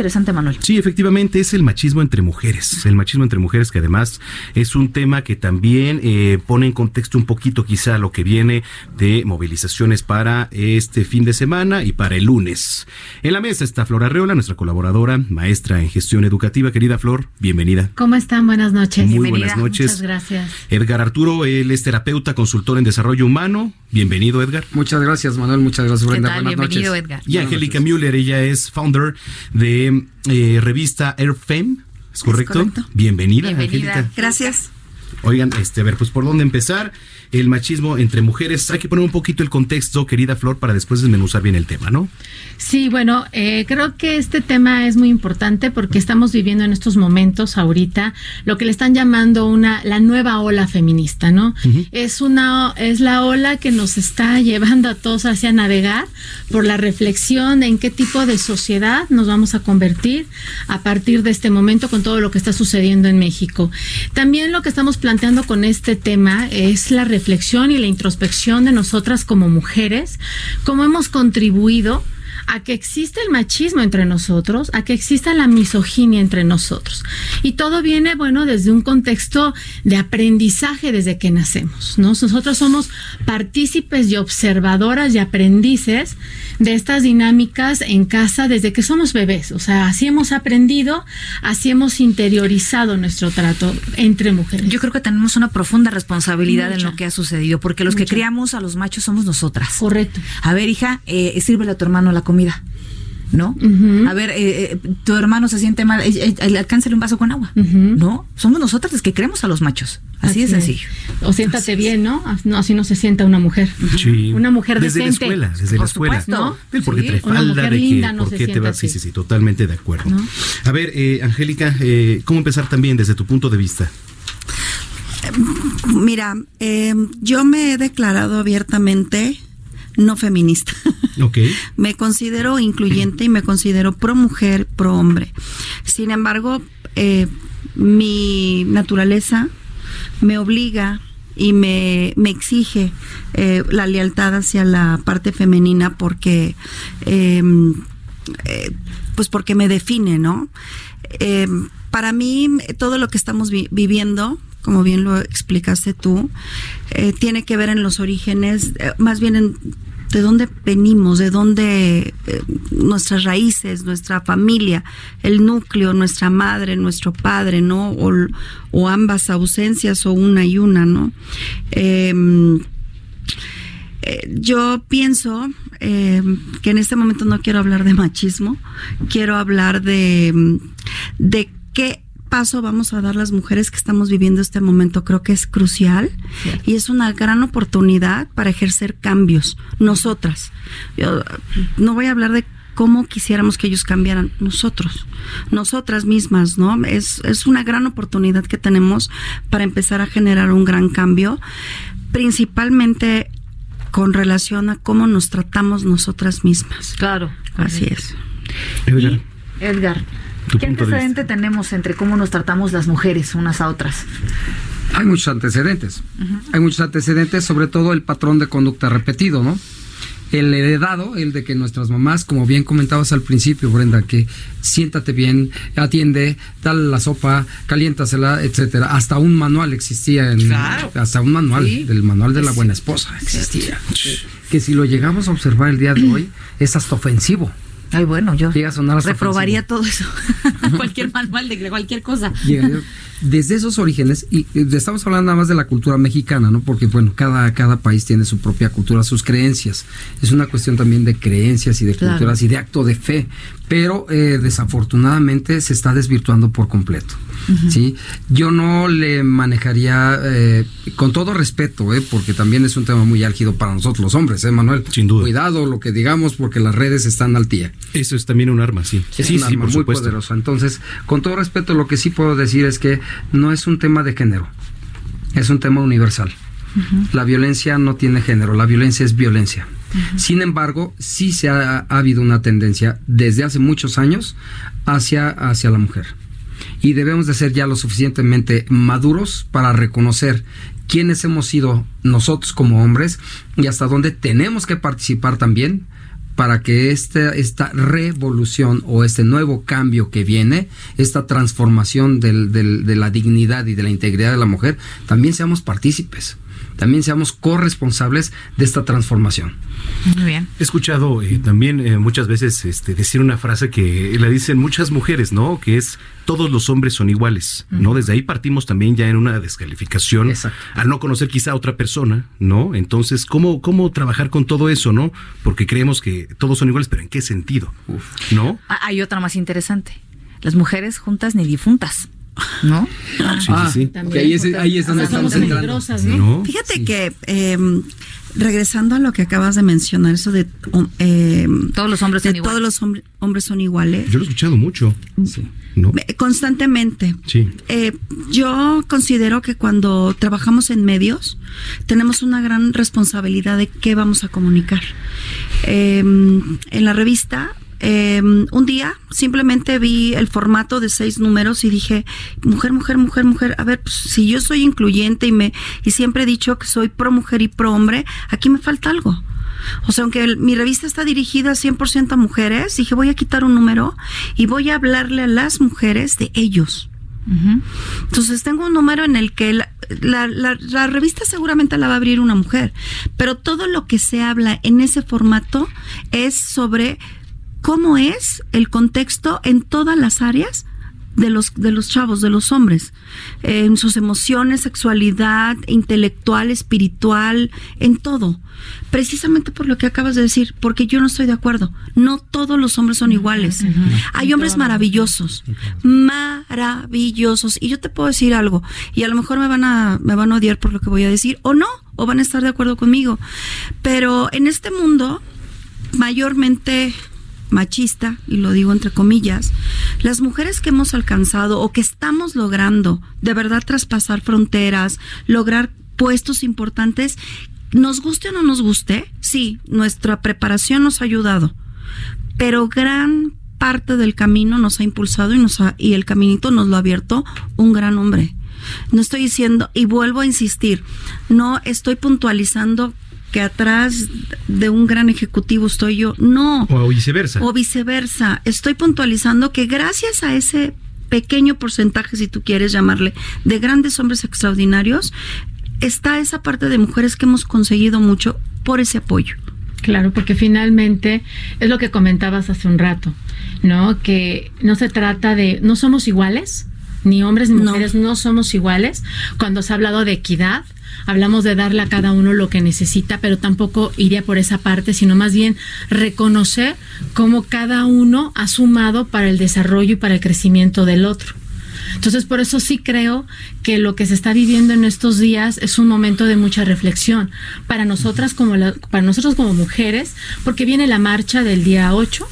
Interesante, Manuel. Sí, efectivamente es el machismo entre mujeres. El machismo entre mujeres que además es un tema que también eh, pone en contexto un poquito quizá lo que viene de movilizaciones para este fin de semana y para el lunes. En la mesa está Flor Arreola, nuestra colaboradora, maestra en gestión educativa. Querida Flor, bienvenida. ¿Cómo están? Buenas noches. Muy Bienvenida. buenas noches. Muchas gracias. Edgar Arturo, él es terapeuta, consultor en desarrollo humano. Bienvenido, Edgar. Muchas gracias, Manuel. Muchas gracias, ¿Qué Brenda. tal? Buenas Bienvenido, noches. Edgar. Y Angélica Müller, ella es founder de eh, revista Airfame. ¿Es correcto? correcto. Bienvenida, Bienvenida. Angélica. Gracias. Oigan, este, a ver, pues por dónde empezar. El machismo entre mujeres. Hay que poner un poquito el contexto, querida Flor, para después desmenuzar bien el tema, ¿no? Sí, bueno, eh, creo que este tema es muy importante porque estamos viviendo en estos momentos ahorita lo que le están llamando una la nueva ola feminista, ¿no? Es una es la ola que nos está llevando a todos hacia navegar por la reflexión de en qué tipo de sociedad nos vamos a convertir a partir de este momento con todo lo que está sucediendo en México. También lo que estamos planteando con este tema es la reflexión y la introspección de nosotras como mujeres, cómo hemos contribuido a que exista el machismo entre nosotros, a que exista la misoginia entre nosotros. Y todo viene, bueno, desde un contexto de aprendizaje desde que nacemos, ¿no? Nosotros somos partícipes y observadoras y aprendices de estas dinámicas en casa desde que somos bebés. O sea, así hemos aprendido, así hemos interiorizado nuestro trato entre mujeres. Yo creo que tenemos una profunda responsabilidad en lo que ha sucedido, porque los que criamos a los machos somos nosotras. Correcto. A ver, hija, eh, sírvele a tu hermano la comida. ¿No? A ver, eh, eh, tu hermano se siente mal, eh, eh, alcánzale un vaso con agua. ¿No? Somos nosotras las que creemos a los machos. Así, de es. sencillo. O siéntate bien, ¿no? No, así no se sienta una mujer. Sí. Una mujer desde decente. la escuela, desde la Por escuela. supuesto. ¿No? Del por qué Sí, trae una falda, mujer de que linda no por se qué te vas. Sí, así. sí, sí, totalmente de acuerdo. ¿No? A ver, eh, Angélica, eh, ¿cómo empezar también desde tu punto de vista? Mira, eh, yo me he declarado abiertamente no feminista. Ok. me considero incluyente y me considero pro mujer, pro hombre. Sin embargo, eh, mi naturaleza me obliga y me, me exige eh, la lealtad hacia la parte femenina porque eh, eh, pues porque me define, ¿no? Eh, para mí, todo lo que estamos vi- viviendo, como bien lo explicaste tú, eh, tiene que ver en los orígenes, eh, más bien en de dónde venimos, de dónde eh, nuestras raíces, nuestra familia, el núcleo, nuestra madre, nuestro padre, ¿no? O, ambas ausencias o una y una, ¿no? Em, yo pienso eh, que en este momento no quiero hablar de machismo, quiero hablar de, de qué paso vamos a dar las mujeres que estamos viviendo este momento. Creo que es crucial y es una gran oportunidad para ejercer cambios, nosotras. Yo no voy a hablar de cómo quisiéramos que ellos cambiaran nosotros, nosotras mismas, ¿no? Es, es una gran oportunidad que tenemos para empezar a generar un gran cambio, principalmente con relación a cómo nos tratamos nosotras mismas. Claro. Así es. Edgar, Y, Edgar, ¿qué punto de antecedente tenemos entre cómo nos tratamos las mujeres unas a otras? Hay muchos antecedentes. Hay muchos antecedentes, sobre todo el patrón de conducta repetido, ¿no? El heredado, el de que nuestras mamás, como bien comentabas al principio, Brenda, que siéntate bien, atiende, dale la sopa, caliéntasela, etcétera. Hasta un manual existía en Claro. hasta un manual, Sí. del manual de la buena esposa existía. Que si lo llegamos a observar el día de hoy, es hasta ofensivo. Ay, bueno, yo Llega a sonar reprobaría todo eso. cualquier manual de cualquier cosa. Llega- Desde esos orígenes, y eh, estamos hablando nada más de la cultura mexicana, ¿no? Porque, bueno, cada, cada país tiene su propia cultura, sus creencias. Es una cuestión también de creencias y de Claro. culturas y de acto de fe. Pero eh, desafortunadamente se está desvirtuando por completo. ¿sí? Yo no le manejaría, eh, con todo respeto, ¿eh? porque también es un tema muy álgido para nosotros los hombres, ¿eh, Manuel? Sin duda. Cuidado lo que digamos, porque las redes están al tía. Eso es también un arma, sí. Es sí, un sí, arma por muy supuesto. poderosa. Entonces, con todo respeto, lo que sí puedo decir es que no es un tema de género, es un tema universal. La violencia no tiene género, la violencia es violencia. Sin embargo, sí se ha, ha habido una tendencia desde hace muchos años hacia, hacia la mujer. Y debemos de ser ya lo suficientemente maduros para reconocer quiénes hemos sido nosotros como hombres y hasta dónde tenemos que participar también para que esta, esta revolución o este nuevo cambio que viene, esta transformación del- del- de la dignidad y de la integridad de la mujer, también seamos partícipes, también seamos corresponsables de esta transformación. Muy bien. He escuchado eh, también eh, muchas veces este, decir una frase que la dicen muchas mujeres, ¿no? Que es todos los hombres son iguales, ¿no? Desde ahí partimos también ya en una descalificación Exacto. al no conocer quizá a otra persona, ¿no? Entonces, ¿cómo, ¿cómo trabajar con todo eso, ¿no? Porque creemos que todos son iguales, pero ¿en qué sentido? ¿No? Ah, hay otra más interesante. Las mujeres juntas ni difuntas, ¿no? Sí, Ah, sí, sí. ahí es- ahí es donde estamos somos entrando. peligrosas, ¿no? ¿No? Fíjate que eh, regresando a lo que acabas de mencionar, eso de um, eh, Todos los hombres de son iguales. todos los hombre- hombres son iguales, Yo lo he escuchado mucho, Sí. ¿no? eh, constantemente. Sí. Eh, yo considero que cuando trabajamos en medios tenemos una gran responsabilidad de qué vamos a comunicar. Eh, en la revista, eh, un día simplemente vi el formato de seis números y dije, mujer, mujer, mujer, mujer, a ver, pues, si yo soy incluyente y, me, y siempre he dicho que soy pro mujer y pro hombre, aquí me falta algo. O sea, aunque el- mi revista está dirigida 100% a mujeres, dije, voy a quitar un número y voy a hablarle a las mujeres de ellos. Entonces tengo un número en el que la, la- la- la revista seguramente la va a abrir una mujer, pero todo lo que se habla en ese formato es sobre cómo es el contexto en todas las áreas de los, de los chavos, de los hombres, en sus emociones, sexualidad, intelectual, espiritual, en todo. Precisamente por lo que acabas de decir, porque yo no estoy de acuerdo. No todos los hombres son iguales. Hay hombres maravillosos, maravillosos. Y yo te puedo decir algo, y a lo mejor me van a, me van a odiar por lo que voy a decir, o no, o van a estar de acuerdo conmigo. Pero en este mundo, mayormente machista, y lo digo entre comillas, las mujeres que hemos alcanzado o que estamos logrando de verdad traspasar fronteras, lograr puestos importantes, nos guste o no nos guste, sí, nuestra preparación nos ha ayudado, pero gran parte del camino nos ha impulsado y, nos ha- y el caminito nos lo ha abierto un gran hombre. No estoy diciendo, y vuelvo a insistir, no estoy puntualizando que atrás de un gran ejecutivo estoy yo, no. O viceversa. O viceversa. Estoy puntualizando que gracias a ese pequeño porcentaje, si tú quieres llamarle, de grandes hombres extraordinarios, está esa parte de mujeres que hemos conseguido mucho por ese apoyo. Claro, porque finalmente es lo que comentabas hace un rato, ¿no? Que no se trata de, no somos iguales, ni hombres ni No. mujeres no, somos iguales. Cuando se ha hablado de equidad, hablamos de darle a cada uno lo que necesita, pero tampoco iría por esa parte, sino más bien reconocer cómo cada uno ha sumado para el desarrollo y para el crecimiento del otro. Entonces, por eso sí creo que lo que se está viviendo en estos días es un momento de mucha reflexión para nosotras como la- para nosotros como mujeres, porque viene la marcha del día 8,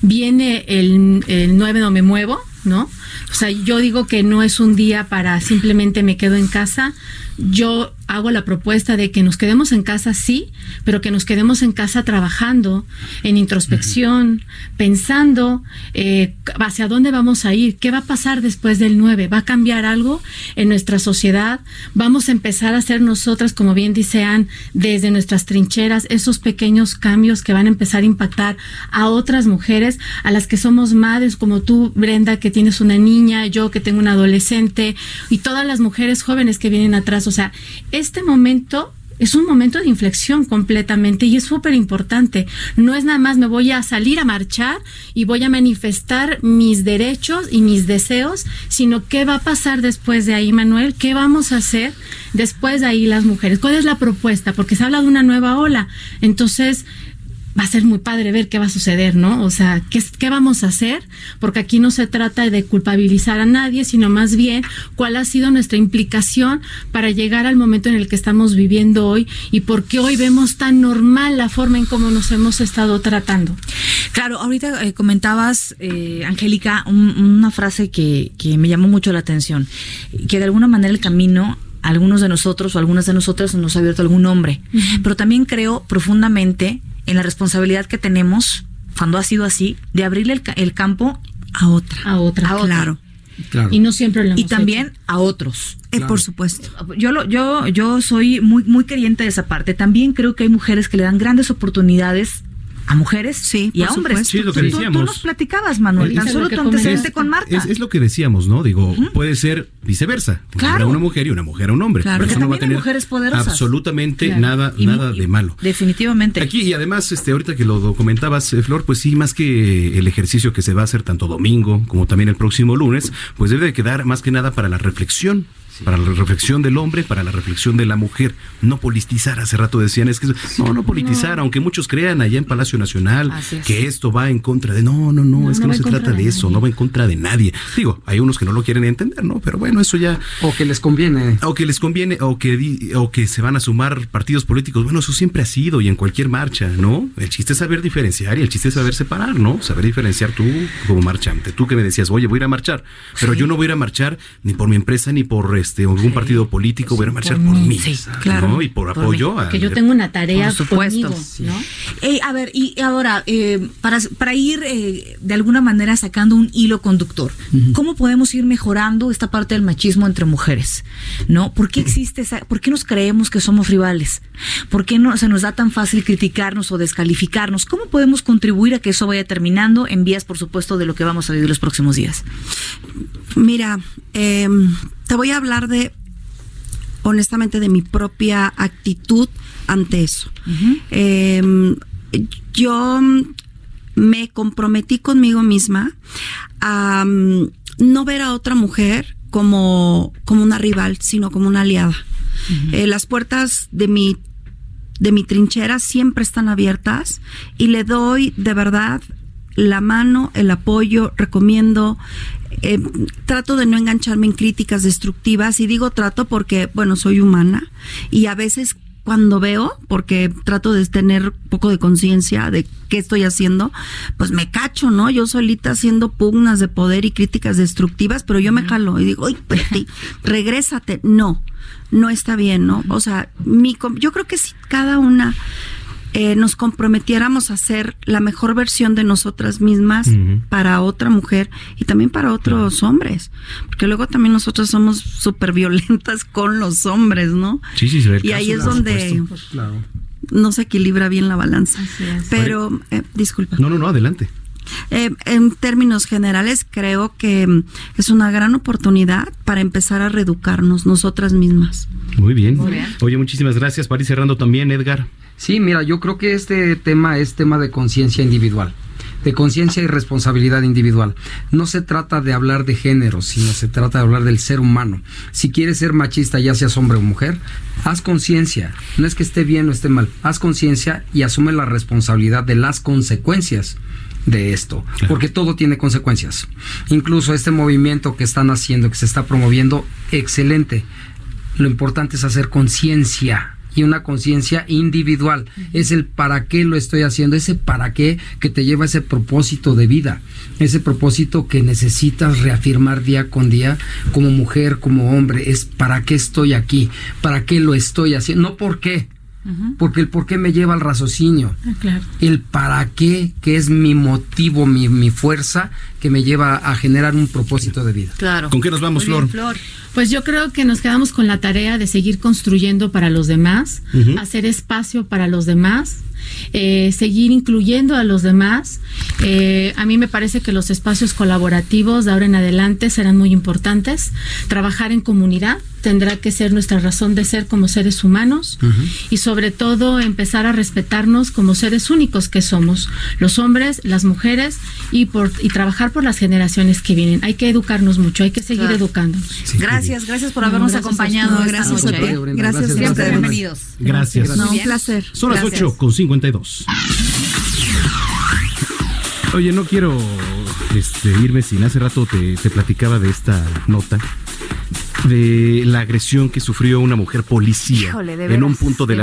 viene el, el 9 no me muevo, ¿no? O sea, yo digo que no es un día para simplemente me quedo en casa. Yo hago la propuesta de que nos quedemos en casa, sí, pero que nos quedemos en casa trabajando, en introspección, pensando eh, hacia dónde vamos a ir, qué va a pasar después del 9, va a cambiar algo en nuestra sociedad, vamos a empezar a hacer nosotras, como bien dice Ann, desde nuestras trincheras, esos pequeños cambios que van a empezar a impactar a otras mujeres, a las que somos madres, como tú, Brenda, que tienes una niña, yo que tengo un adolescente, y todas las mujeres jóvenes que vienen atrás. O sea, este momento es un momento de inflexión completamente y es súper importante. No es nada más me voy a salir a marchar y voy a manifestar mis derechos y mis deseos, sino qué va a pasar después de ahí, Manuel, qué vamos a hacer después de ahí las mujeres, cuál es la propuesta, porque se habla de una nueva ola. Entonces, va a ser muy padre ver qué va a suceder, ¿no? O sea, ¿qué, ¿qué vamos a hacer? Porque aquí no se trata de culpabilizar a nadie, sino más bien cuál ha sido nuestra implicación para llegar al momento en el que estamos viviendo hoy y por qué hoy vemos tan normal la forma en cómo nos hemos estado tratando. Claro, ahorita eh, comentabas, eh, Angélica, un, una frase que, que me llamó mucho la atención, que de alguna manera el camino algunos de nosotros o algunas de nosotras nos ha abierto algún hombre, pero también creo profundamente en la responsabilidad que tenemos, cuando ha sido así, de abrirle el, el campo a otra. A otra. A otra. Claro. Claro. Y no siempre lo hemos y también hecho. a otros. Eh, Por supuesto. Yo lo, yo, yo soy muy, muy queriente de esa parte. También creo que hay mujeres que le dan grandes oportunidades a mujeres Sí, y a hombres. supuesto. Sí, es lo que tú- decíamos. Tú nos platicabas, Manuel, Es- tan solo lo que tu antecedente con Marta. Es, es lo que decíamos, ¿no? Digo, puede ser viceversa. Una Claro. una mujer y una mujer a un hombre. Claro. Pero Porque eso no va a tener mujeres poderosas. absolutamente Claro. nada, Y nada de malo. Definitivamente. Aquí, y además, este, ahorita que lo comentabas, eh, Flor, pues sí, más que el ejercicio que se va a hacer tanto domingo como también el próximo lunes, pues debe de quedar más que nada para la reflexión. Para la reflexión del hombre, para la reflexión de la mujer. No politizar, hace rato decían, es que no, no politizar, aunque muchos crean allá en Palacio Nacional es. que esto va en contra de. No, no, no, No, es que no se trata de de eso, nadie. no va en contra de nadie. Digo, hay unos que no lo quieren entender, ¿no? Pero bueno, eso ya. O que les conviene. O que les conviene, o que, di- o que se van a sumar partidos políticos. Bueno, eso siempre ha sido y en cualquier marcha, ¿no? El chiste es saber diferenciar y el chiste es saber separar, ¿no? Saber diferenciar tú como marchante. Tú que me decías, oye, voy a ir a marchar, pero yo no voy a ir a marchar ni por mi empresa ni por este algún partido político, voy a marchar por, mí, Sí, claro. ¿no? Y por, Por apoyo a Que yo tengo una tarea Por supuesto. conmigo, ¿no? Eh, a ver, y ahora, eh, para, para ir eh, de alguna manera sacando un hilo conductor, ¿cómo podemos ir mejorando esta parte del machismo entre mujeres? ¿No? ¿Por qué existe esa, por qué nos creemos que somos rivales? ¿Por qué no se nos da tan fácil criticarnos o descalificarnos? ¿Cómo podemos contribuir a que eso vaya terminando en vías, por supuesto, de lo que vamos a vivir los próximos días? Mira, eh, te voy a hablar de, honestamente, de mi propia actitud ante eso. Eh, yo me comprometí conmigo misma a mm, no ver a otra mujer como, como una rival, sino como una aliada. Eh, las puertas de mi de mi trinchera siempre están abiertas y le doy de verdad la mano, el apoyo, recomiendo, eh, trato de no engancharme en críticas destructivas y digo trato porque, bueno, soy humana y a veces cuando veo, porque trato de tener un poco de conciencia de qué estoy haciendo, pues me cacho, ¿no? Yo solita haciendo pugnas de poder y críticas destructivas, pero yo me jalo y digo, ¡ay, espérate, regrésate! No, no está bien, ¿no? O sea, mi, yo creo que si cada una eh, nos comprometiéramos a ser la mejor versión de nosotras mismas para otra mujer y también para otros hombres, porque luego también nosotros somos súper violentas con los hombres, ¿no? Sí, sí, se ve el Y ahí es donde. Claro. no se equilibra bien la balanza. Así es. Pero, eh, disculpa. No, no, no, adelante. Eh, en términos generales, creo que mm, es una gran oportunidad para empezar a reeducarnos nosotras mismas. Muy bien. Muy bien. Oye, muchísimas gracias. Para ir cerrando también, Edgar. Sí, mira, yo creo que este tema es tema de conciencia individual, de conciencia y responsabilidad individual. No se trata de hablar de género, sino se trata de hablar del ser humano. Si quieres ser machista, ya seas hombre o mujer, haz conciencia. No es que esté bien o esté mal, haz conciencia y asume la responsabilidad de las consecuencias de esto, Claro. porque todo tiene consecuencias. Incluso este movimiento que están haciendo, que se está promoviendo, excelente. Lo importante es hacer conciencia y una conciencia individual. Es el para qué lo estoy haciendo, ese para qué que te lleva a ese propósito de vida, ese propósito que necesitas reafirmar día con día como mujer, como hombre, es para qué estoy aquí, para qué lo estoy haciendo, no por qué, porque el por qué me lleva al raciocinio Ah, claro. el para qué, que es mi motivo, mi, mi fuerza, que me lleva a generar un propósito de vida. Claro. ¿Con qué nos vamos, bien, Flor? Pues yo creo que nos quedamos con la tarea de seguir construyendo para los demás, hacer espacio para los demás, eh, seguir incluyendo a los demás Eh, a mí me parece que los espacios colaborativos de ahora en adelante serán muy importantes. Trabajar en comunidad tendrá que ser nuestra razón de ser como seres humanos y sobre todo empezar a respetarnos como seres únicos que somos, los hombres, las mujeres y por y trabajar por las generaciones que vienen. Hay que educarnos mucho, hay que seguir educándonos. gracias, gracias por habernos acompañado. Gracias, gracias, gracias, siempre bienvenidos. Gracias. un placer. Son las 8 con 52. Oye, no quiero este, irme sin hace rato te, te platicaba de esta nota de la agresión que sufrió una mujer policía Híjole, en un punto de la